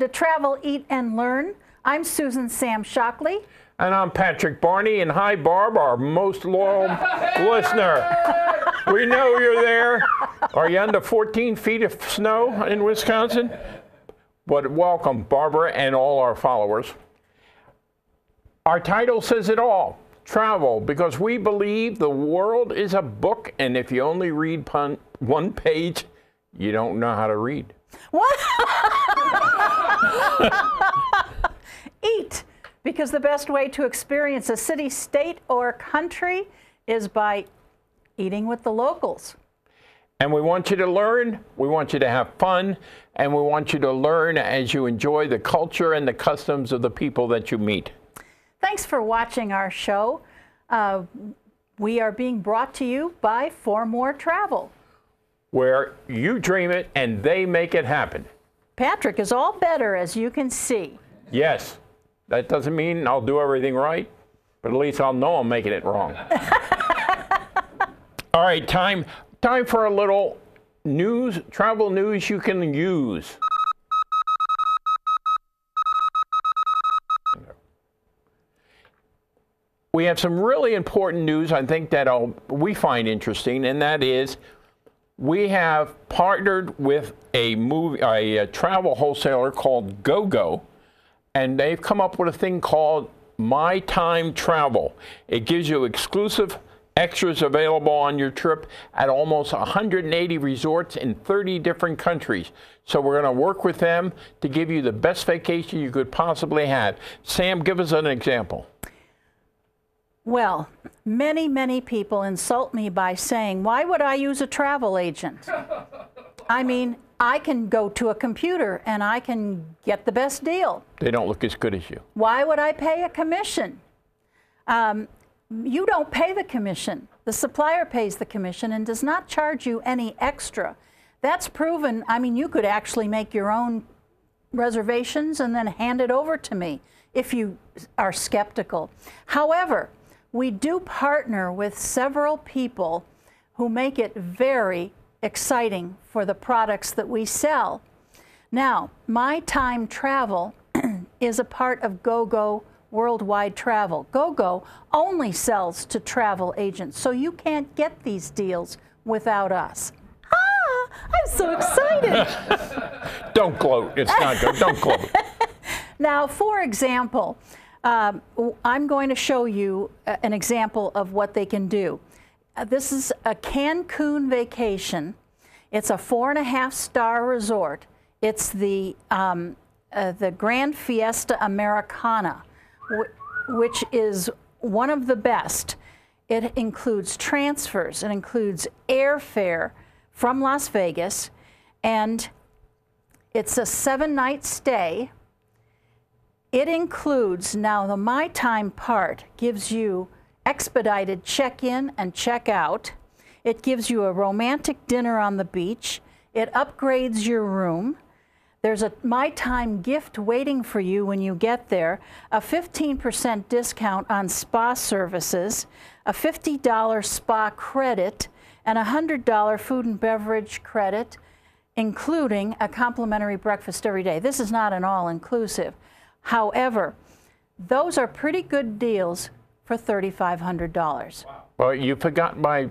to Travel, Eat, and Learn. I'm Susan Sam Shockley. And I'm Patrick Barney. And hi, Barb, our most loyal listener. We know you're there. Are you under 14 feet of snow in Wisconsin? But welcome, Barbara, and all our followers. Our title says it all travel, because we believe the world is a book, and if you only read one page, you don't know how to read. What? Eat, because the best way to experience a city, state, or country is by eating with the locals. And we want you to learn, we want you to have fun, and we want you to learn as you enjoy the culture and the customs of the people that you meet. Thanks for watching our show. Uh, we are being brought to you by For More Travel, where you dream it and they make it happen. Patrick is all better, as you can see. Yes. That doesn't mean I'll do everything right, but at least I'll know I'm making it wrong. all right, time, time for a little news, travel news you can use. We have some really important news I think that I'll, we find interesting, and that is we have partnered with a movie, a, a travel wholesaler called GoGo, and they've come up with a thing called My Time Travel. It gives you exclusive extras available on your trip at almost 180 resorts in 30 different countries. So we're going to work with them to give you the best vacation you could possibly have. Sam, give us an example. Well, many, many people insult me by saying, why would I use a travel agent? I mean, I can go to a computer and I can get the best deal. They don't look as good as you. Why would I pay a commission? Um, you don't pay the commission. The supplier pays the commission and does not charge you any extra. That's proven. I mean, you could actually make your own reservations and then hand it over to me if you are skeptical. However, we do partner with several people who make it very exciting for the products that we sell. Now, My Time Travel is a part of GoGo Worldwide Travel. GoGo only sells to travel agents, so you can't get these deals without us. Ah, I'm so excited. Don't gloat. It's not good. Don't gloat. now, for example, um, I'm going to show you an example of what they can do. Uh, this is a Cancun vacation. It's a four and a half star resort. It's the, um, uh, the Grand Fiesta Americana, which is one of the best. It includes transfers, it includes airfare from Las Vegas, and it's a seven night stay it includes, now the My Time part gives you expedited check-in and check-out. It gives you a romantic dinner on the beach. It upgrades your room. There's a My Time gift waiting for you when you get there, a 15% discount on spa services, a $50 spa credit, and a $100 food and beverage credit, including a complimentary breakfast every day. This is not an all-inclusive. However, those are pretty good deals for $3,500. Wow. Well, you forgot my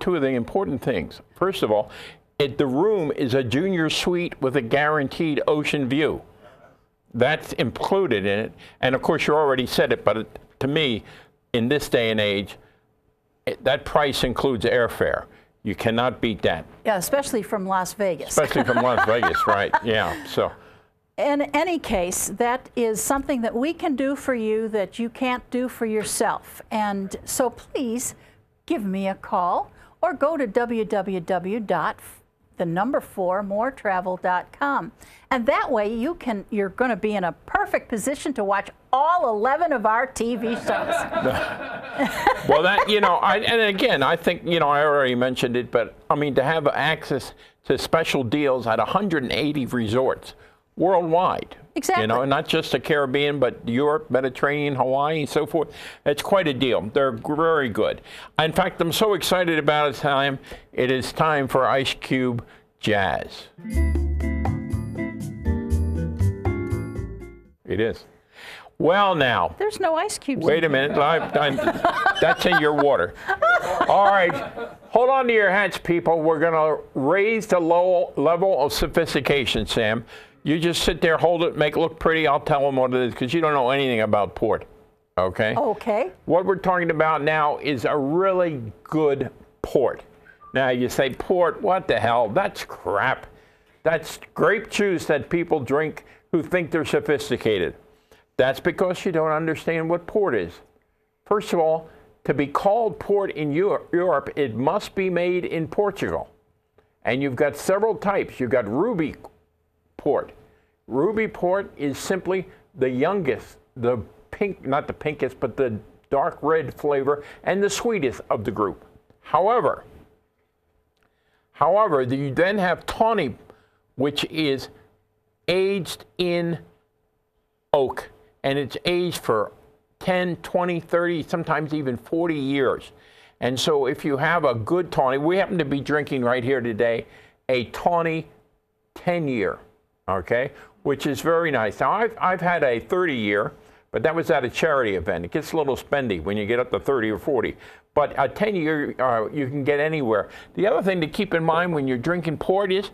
two of the important things. First of all, it, the room is a junior suite with a guaranteed ocean view. That's included in it. And of course, you already said it, but it, to me, in this day and age, it, that price includes airfare. You cannot beat that. Yeah, especially from Las Vegas. Especially from Las Vegas, right? Yeah. So in any case, that is something that we can do for you that you can't do for yourself. And so please give me a call or go to www the number four moretravel.com and that way you can you're going to be in a perfect position to watch all 11 of our tv shows well that you know I, and again i think you know i already mentioned it but i mean to have access to special deals at 180 resorts worldwide. Exactly. You know, not just the Caribbean, but Europe, Mediterranean, Hawaii, and so forth. It's quite a deal. They're very good. In fact, I'm so excited about it time. It is time for Ice Cube Jazz. It is. Well, now, There's no ice cubes. wait a minute. That's in your water. All right. Hold on to your hats, people. We're going to raise the low level of sophistication, Sam. You just sit there, hold it, make it look pretty. I'll tell them what it is because you don't know anything about port. Okay? Okay. What we're talking about now is a really good port. Now you say port, what the hell? That's crap. That's grape juice that people drink who think they're sophisticated. That's because you don't understand what port is. First of all, to be called port in Europe, it must be made in Portugal. And you've got several types. You've got ruby port. Ruby port is simply the youngest, the pink, not the pinkest, but the dark red flavor and the sweetest of the group. However, however, you then have tawny, which is aged in oak and it's aged for 10, 20, 30, sometimes even 40 years. And so if you have a good tawny, we happen to be drinking right here today a tawny 10 year, okay, which is very nice. Now I've, I've had a 30 year, but that was at a charity event. It gets a little spendy when you get up to 30 or 40. But a 10 year uh, you can get anywhere. The other thing to keep in mind when you're drinking port is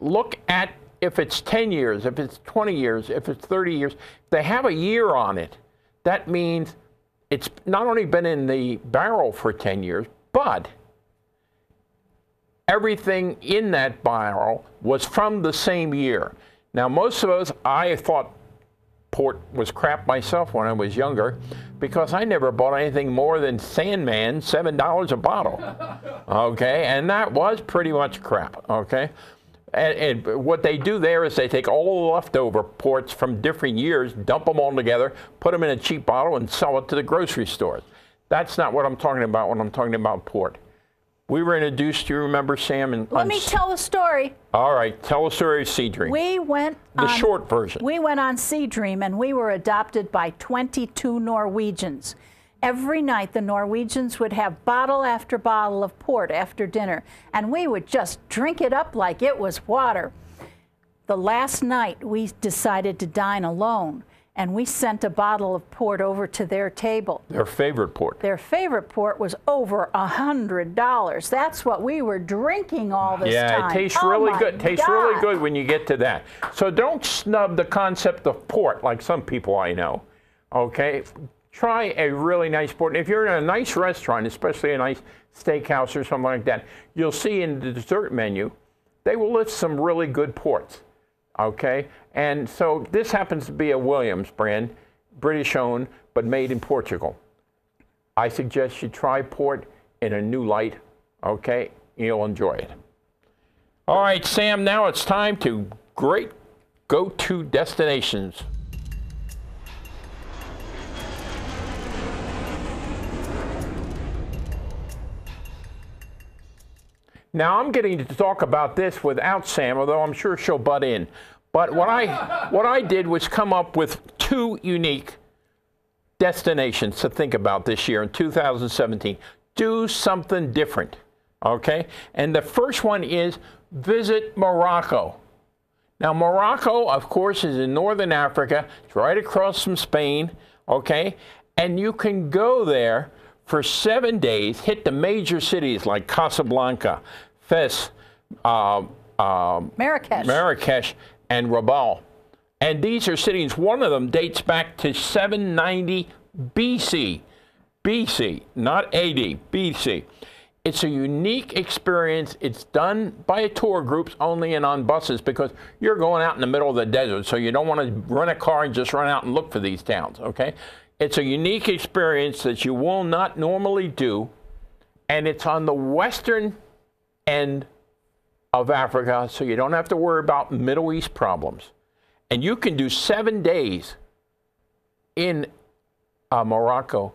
look at if it's 10 years, if it's 20 years, if it's 30 years, if they have a year on it, that means it's not only been in the barrel for 10 years, but everything in that barrel was from the same year. Now, most of us, I thought port was crap myself when I was younger because I never bought anything more than Sandeman, $7 a bottle. Okay, and that was pretty much crap. Okay. And, and, what they do there is they take all the leftover ports from different years, dump them all together, put them in a cheap bottle, and sell it to the grocery stores. That's not what I'm talking about when I'm talking about port. We were introduced, do you remember, Sam? And Let me tell the story. All right, tell the story of Sea Dream. We went the on, short version. We went on Sea Dream and we were adopted by 22 Norwegians. Every night, the Norwegians would have bottle after bottle of port after dinner, and we would just drink it up like it was water. The last night, we decided to dine alone, and we sent a bottle of port over to their table. Their favorite port. Their favorite port was over a hundred dollars. That's what we were drinking all this yeah, time. Yeah, it tastes Oh really good. Tastes really good when you get to that. So don't snub the concept of port like some people I know. Okay? Try a really nice port. And if you're in a nice restaurant, especially a nice steakhouse or something like that, you'll see in the dessert menu, they will list some really good ports. Okay? And so this happens to be a Williams brand, British owned, but made in Portugal. I suggest you try port in a new light. Okay? You'll enjoy it. All right, Sam, now it's time to great go to destinations. Now I'm getting to talk about this without Sam, although I'm sure she'll butt in. But what I what I did was come up with two unique destinations to think about this year in 2017. Do something different. Okay? And the first one is visit Morocco. Now, Morocco, of course, is in northern Africa. It's right across from Spain. Okay? And you can go there for seven days, hit the major cities like Casablanca, Fez, uh, uh, Marrakesh. Marrakesh, and Rabat. And these are cities, one of them dates back to 790 BC. BC, not AD, BC. It's a unique experience. It's done by tour groups only and on buses because you're going out in the middle of the desert, so you don't want to rent a car and just run out and look for these towns, okay? It's a unique experience that you will not normally do, and it's on the western end of Africa, so you don't have to worry about Middle East problems. And you can do seven days in uh, Morocco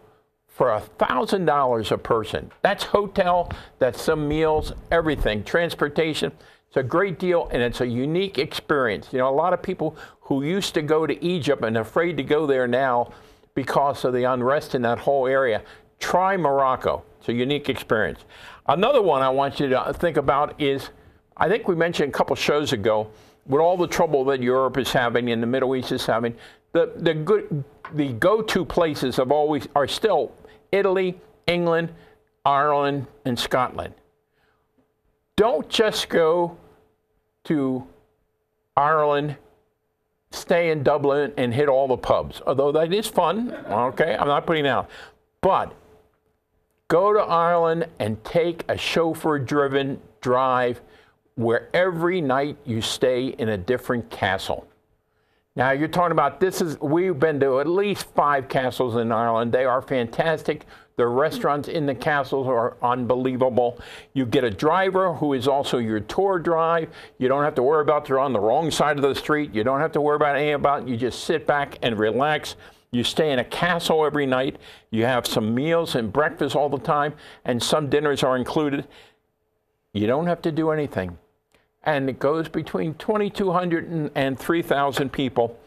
for thousand dollars a person. That's hotel, that's some meals, everything, transportation. It's a great deal, and it's a unique experience. You know, a lot of people who used to go to Egypt and afraid to go there now because of the unrest in that whole area. Try Morocco. It's a unique experience. Another one I want you to think about is I think we mentioned a couple shows ago with all the trouble that Europe is having and the Middle East is having, the the good the go-to places have always are still Italy, England, Ireland, and Scotland. Don't just go to Ireland, stay in Dublin, and hit all the pubs. Although that is fun, okay, I'm not putting out. But go to Ireland and take a chauffeur driven drive where every night you stay in a different castle. Now you're talking about this is we've been to at least five castles in Ireland. They are fantastic. The restaurants in the castles are unbelievable. You get a driver who is also your tour drive. You don't have to worry about you're on the wrong side of the street. You don't have to worry about anything about. You just sit back and relax. You stay in a castle every night. You have some meals and breakfast all the time, and some dinners are included. You don't have to do anything. And it goes between 2,200 and 3,000 people,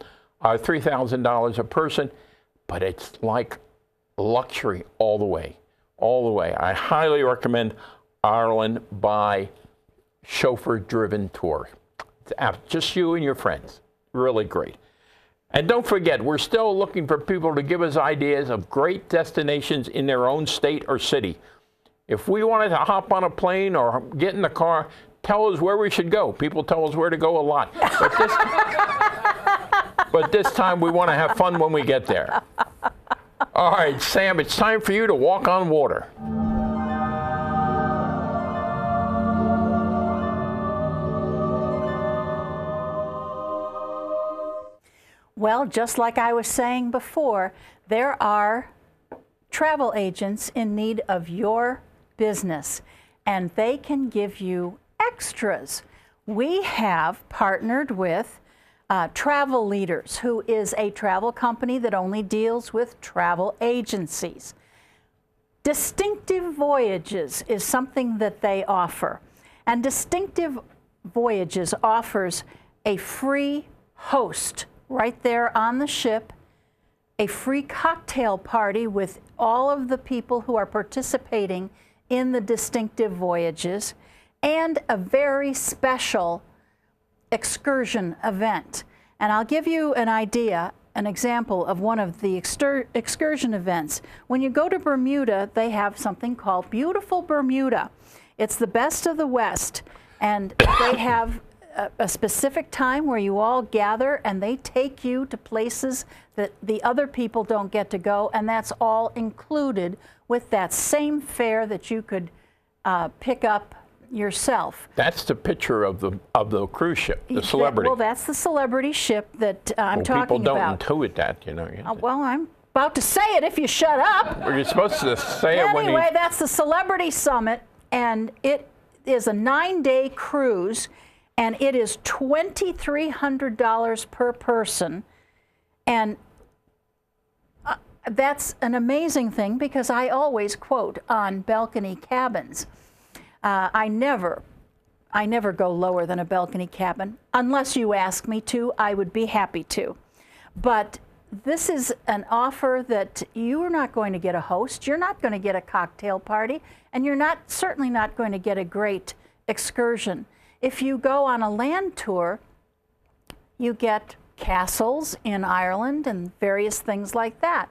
uh, $3,000 a person, but it's like luxury all the way, all the way. I highly recommend Ireland by chauffeur driven tour. It's just you and your friends. Really great. And don't forget, we're still looking for people to give us ideas of great destinations in their own state or city. If we wanted to hop on a plane or get in the car, tell us where we should go. People tell us where to go a lot. But this, but this time we want to have fun when we get there. All right, Sam, it's time for you to walk on water. Well, just like I was saying before, there are travel agents in need of your business, and they can give you extras. We have partnered with uh, Travel Leaders, who is a travel company that only deals with travel agencies. Distinctive Voyages is something that they offer. And Distinctive Voyages offers a free host right there on the ship, a free cocktail party with all of the people who are participating in the Distinctive Voyages, and a very special excursion event. And I'll give you an idea, an example of one of the excursion events. When you go to Bermuda, they have something called Beautiful Bermuda. It's the best of the West, and they have a, a specific time where you all gather and they take you to places that the other people don't get to go, and that's all included with that same fare that you could uh, pick up yourself. That's the picture of the of the cruise ship, the celebrity. well, that's the celebrity ship that uh, I'm well, talking about. People don't intuit that, you know. Uh, well, I'm about to say it if you shut up. Well, you're supposed to say anyway, it when. Anyway, that's the Celebrity Summit, and it is a nine-day cruise, and it is $2,300 per person. And uh, that's an amazing thing because I always quote on balcony cabins. Uh, I never, I never go lower than a balcony cabin. Unless you ask me to, I would be happy to. But this is an offer that you're not going to get a host, you're not going to get a cocktail party, and you're not certainly not going to get a great excursion. If you go on a land tour, you get castles in Ireland and various things like that.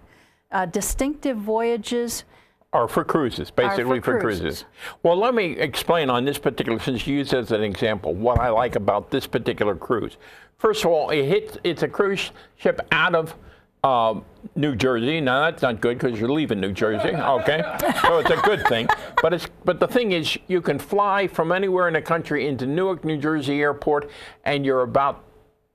Uh, distinctive voyages. Are for cruises, basically for, for cruises. cruises. Well, let me explain on this particular, since you use as an example, what I like about this particular cruise. First of all, it hits, it's a cruise ship out of uh, New Jersey. Now that's not good because you're leaving New Jersey. Okay, so it's a good thing. But it's but the thing is, you can fly from anywhere in the country into Newark, New Jersey airport, and you're about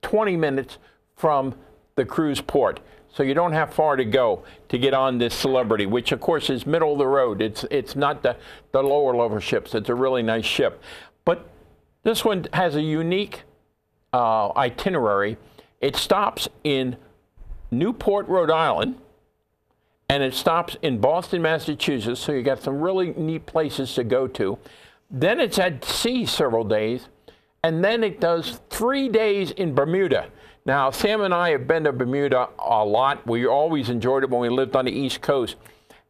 20 minutes from the cruise port. So you don't have far to go to get on this celebrity, which of course is middle of the road. It's it's not the, the lower level ships. It's a really nice ship. But this one has a unique uh, itinerary. It stops in Newport, Rhode Island, and it stops in Boston, Massachusetts. So you got some really neat places to go to. Then it's at sea several days, and then it does three days in Bermuda. Now, Sam and I have been to Bermuda a lot. We always enjoyed it when we lived on the East Coast.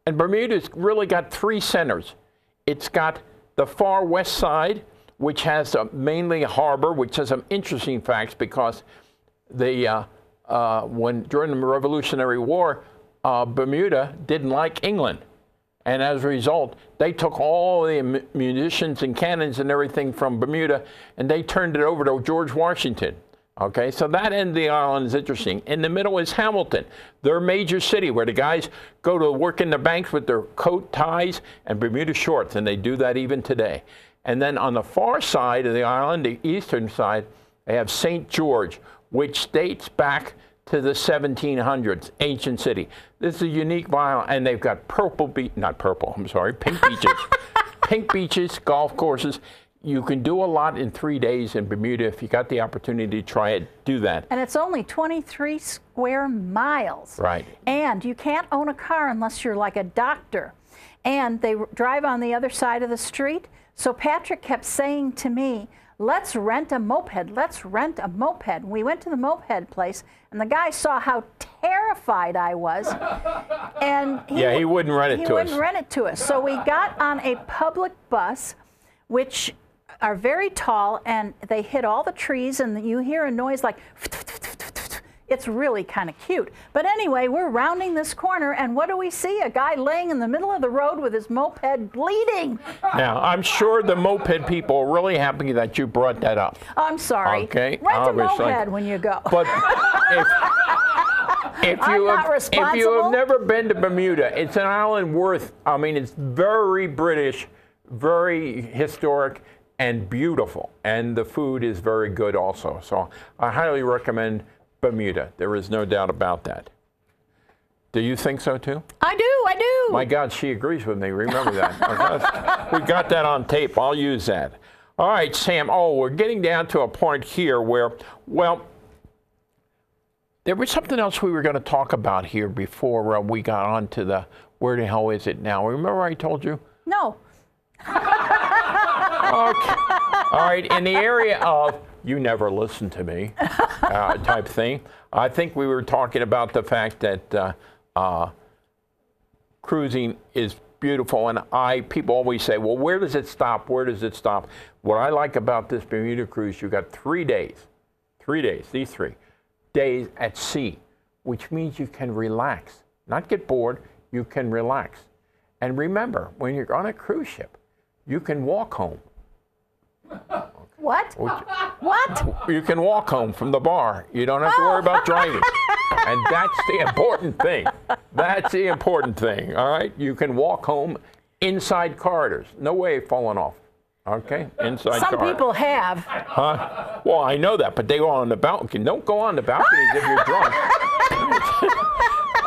And Bermuda's really got three centers. It's got the far west side, which has a, mainly a harbor, which has some interesting facts because the uh, uh, when during the Revolutionary War, uh, Bermuda didn't like England. And as a result, they took all the mu- munitions and cannons and everything from Bermuda and they turned it over to George Washington. Okay, so that end of the island is interesting. In the middle is Hamilton, their major city, where the guys go to work in the banks with their coat, ties, and Bermuda shorts, and they do that even today. And then on the far side of the island, the eastern side, they have St. George, which dates back to the 1700s, ancient city. This is a unique island, and they've got purple beach, not purple, I'm sorry, pink beaches. pink beaches, golf courses. You can do a lot in three days in Bermuda if you got the opportunity to try it, do that. And it's only 23 square miles. Right. And you can't own a car unless you're like a doctor. And they drive on the other side of the street. So Patrick kept saying to me, let's rent a moped, let's rent a moped. We went to the moped place, and the guy saw how terrified I was. and Yeah, he wouldn't rent it to us. he wouldn't rent it to us. So we got on a public bus, which are very tall, and they hit all the trees, and you hear a noise like. It's really kind of cute. But anyway, we're rounding this corner, and what do we see? A guy laying in the middle of the road with his moped bleeding. Now, I'm sure the moped people are really happy that you brought that up. I'm sorry. Okay, Rent obviously. a moped when you go. But if, if you have, if you have never been to Bermuda, it's an island worth. I mean, it's very British, very historic, and beautiful, and the food is very good also. So I highly recommend Bermuda. There is no doubt about that. Do you think so too? I do, I do. My God, she agrees with me. Remember that. we got that on tape. I'll use that. All right, Sam. Oh, we're getting down to a point here where, well, there was something else we were going to talk about here before uh, we got on to the where the hell is it now? Remember I told you? no. Okay. All right, in the area of you never listen to me uh, type thing, I think we were talking about the fact that uh, uh, cruising is beautiful, and I people always say, well, where does it stop? Where does it stop? What I like about this Bermuda cruise, you've got three days, three days, these three days at sea, which means you can relax, not get bored. You can relax, and remember, when you're on a cruise ship, you can walk home. What? Oh, Which- What? you can walk home from the bar. You don't have to worry about oh. driving. And that's the important thing. That's the important thing, all right? You can walk home inside corridors. No way of falling off. Okay? Inside Some corridors. people have. Huh? Well, I know that, but they go on the balcony. Don't go on the balconies if you're drunk.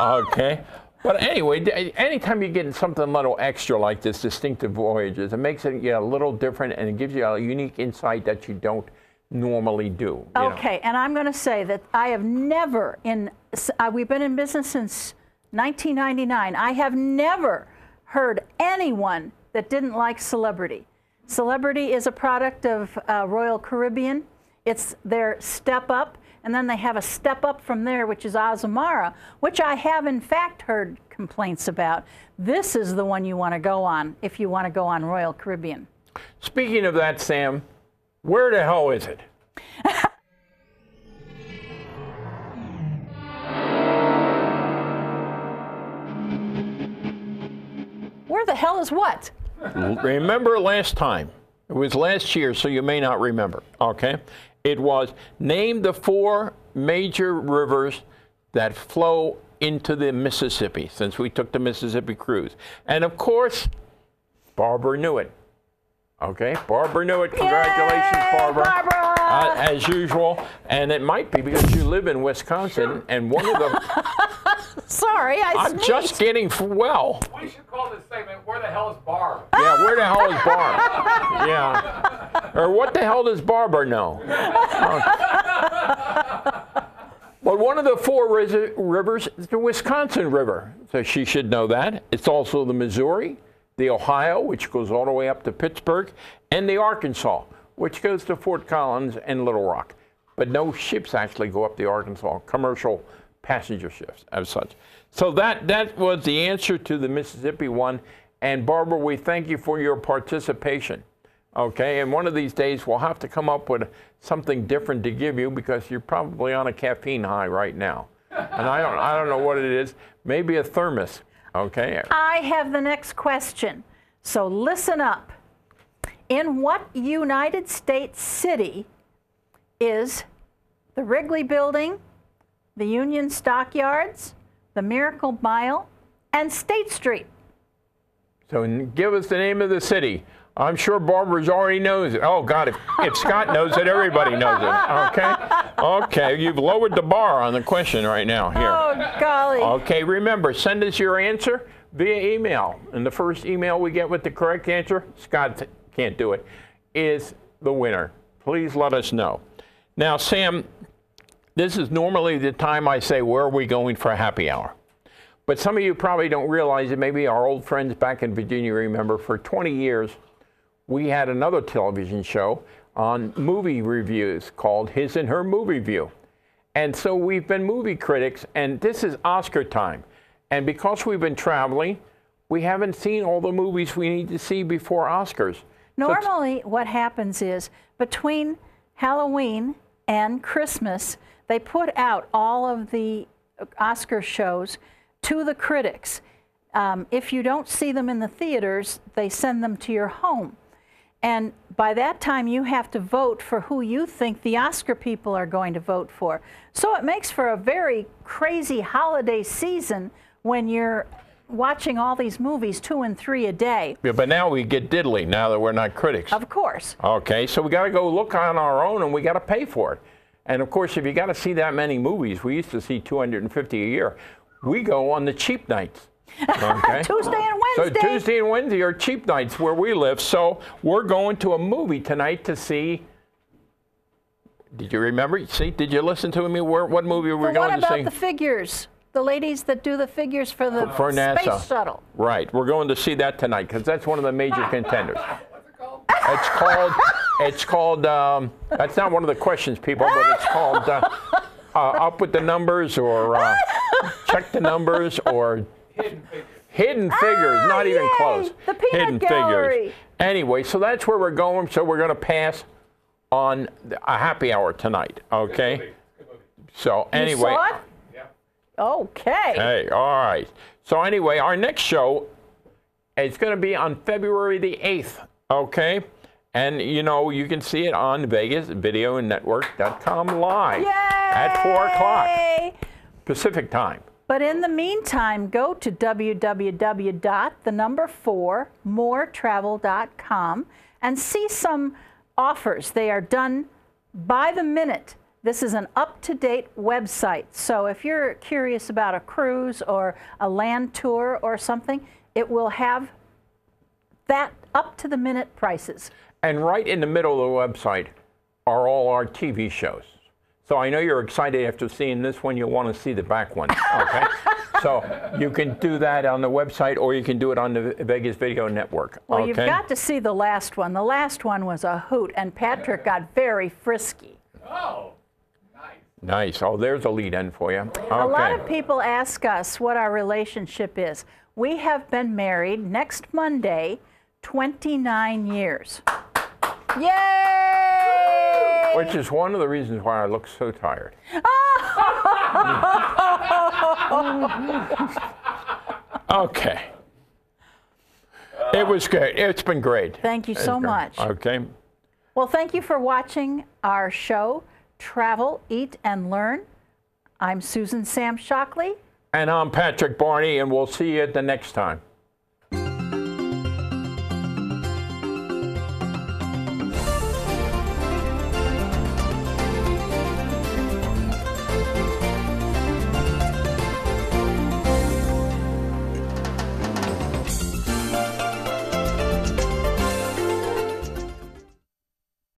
okay? But anyway, anytime you get something a little extra like this, distinctive voyages, it makes it a little different and it gives you a unique insight that you don't normally do. you know. Okay, and I'm going to say that I have never in uh, we've been in business since 1999. I have never heard anyone that didn't like Celebrity. Celebrity is a product of uh, Royal Caribbean. It's their step up, and then they have a step up from there, which is Azamara, which I have in fact heard complaints about. This is the one you want to go on if you want to go on Royal Caribbean. Speaking of that, Sam, where the hell is it? Where the hell is what? remember last time. It was last year, so you may not remember. Okay? It was name the four major rivers that flow into the Mississippi since we took the Mississippi cruise. And of course, Barbara knew it. Okay? Barbara knew it. Congratulations, Yay, Barbara. Barbara! Uh, as usual. And it might be because you live in Wisconsin, and one of the. Sorry, I I'm sneezed. just getting f- well. We should call this segment "Where the hell is Barb?" Yeah, where the hell is Barb? Yeah. Or what the hell does Barbara know? But one of the four ris- rivers is the Wisconsin River, so she should know that. It's also the Missouri, the Ohio, which goes all the way up to Pittsburgh, and the Arkansas, which goes to Fort Collins and Little Rock. But no ships actually go up the Arkansas, commercial passenger ships as such. So that, that was the answer to the Mississippi one. And Barbara, we thank you for your participation. Okay, and one of these days we'll have to come up with something different to give you because you're probably on a caffeine high right now. And I don't, I don't know what it is. Maybe a thermos. Okay. I have the next question. So listen up. In what United States city is the Wrigley Building, the Union Stockyards, the Miracle Mile, and State Street? So give us the name of the city. I'm sure Barbara's already knows it. Oh God, if, if Scott knows it, everybody knows it. Okay. Okay, you've lowered the bar on the question right now. Here. Oh, golly. Okay, remember, send us your answer via email. And the first email we get with the correct answer, Scott can't do it, is the winner. Please let us know. Now, Sam, this is normally the time I say, where are we going for happy hour? But some of you probably don't realize that Maybe our old friends back in Virginia remember for 20 years, we had another television show on movie reviews called His and Her Movie View. And so we've been movie critics, and this is Oscar time. And because we've been traveling, we haven't seen all the movies we need to see before Oscars. So Normally, what happens is between Halloween and Christmas, they put out all of the Oscar shows to the critics. Um, if you don't see them in the theaters, they send them to your home. And by that time, you have to vote for who you think the Oscar people are going to vote for. So it makes for a very crazy holiday season when you're watching all these movies, two and three a day. Yeah, but now we get diddly now that we're not critics. Of course. Okay, so we got to go look on our own and we got to pay for it. And of course, if you got to see that many movies, we used to see 250 a year. We go on the cheap nights. Okay. Tuesday and Wednesday. So Tuesday and Wednesday are cheap nights where we live. So we're going to a movie tonight to see. Did you remember? See, did you listen to me? Where, what movie were we But going to see? what about the figures? The ladies that do the figures for the For NASA. space shuttle. Right, we're going to see that tonight because that's one of the major contenders. What's it called? It's called. It's called. Um, that's not one of the questions, people, but it's called uh, uh, up with the numbers or uh, check the numbers or Hidden figures. hidden figures. Ah, not even close. the peanut hidden gallery. figures. Anyway, so that's where we're going. So we're going to pass on a happy hour tonight. Okay. Good movie. So You anyway. saw it? Yeah. Okay. Hey, all right. So anyway, our next show is going to be on February the 8th, okay? And you know, you can see it on VegasVideoNetwork.com live Yay! at 4 o'clock Pacific time. But in the meantime, go to www.the number four moretravel.com and see some offers. They are done by the minute. This is an up-to-date website. So if you're curious about a cruise or a land tour or something, it will have that up to the minute prices. And right in the middle of the website are all our TV shows. So I know you're excited after seeing this one, you'll want to see the back one, okay? so you can do that on the website or you can do it on the Vegas Video Network, Well, okay? you've got to see the last one. The last one was a hoot, and Patrick got very frisky. Oh, nice. Nice. Oh, there's a lead in for you. Okay. A lot of people ask us what our relationship is. We have been married next Monday 29 years. Yay! Which is one of the reasons why I look so tired. okay. It was great. It's been great. Thank you It's so great. much. Okay. Well, thank you for watching our show, Travel, Eat, and Learn. I'm Susan Sam Shockley. And I'm Patrick Barney, and we'll see you at the next time.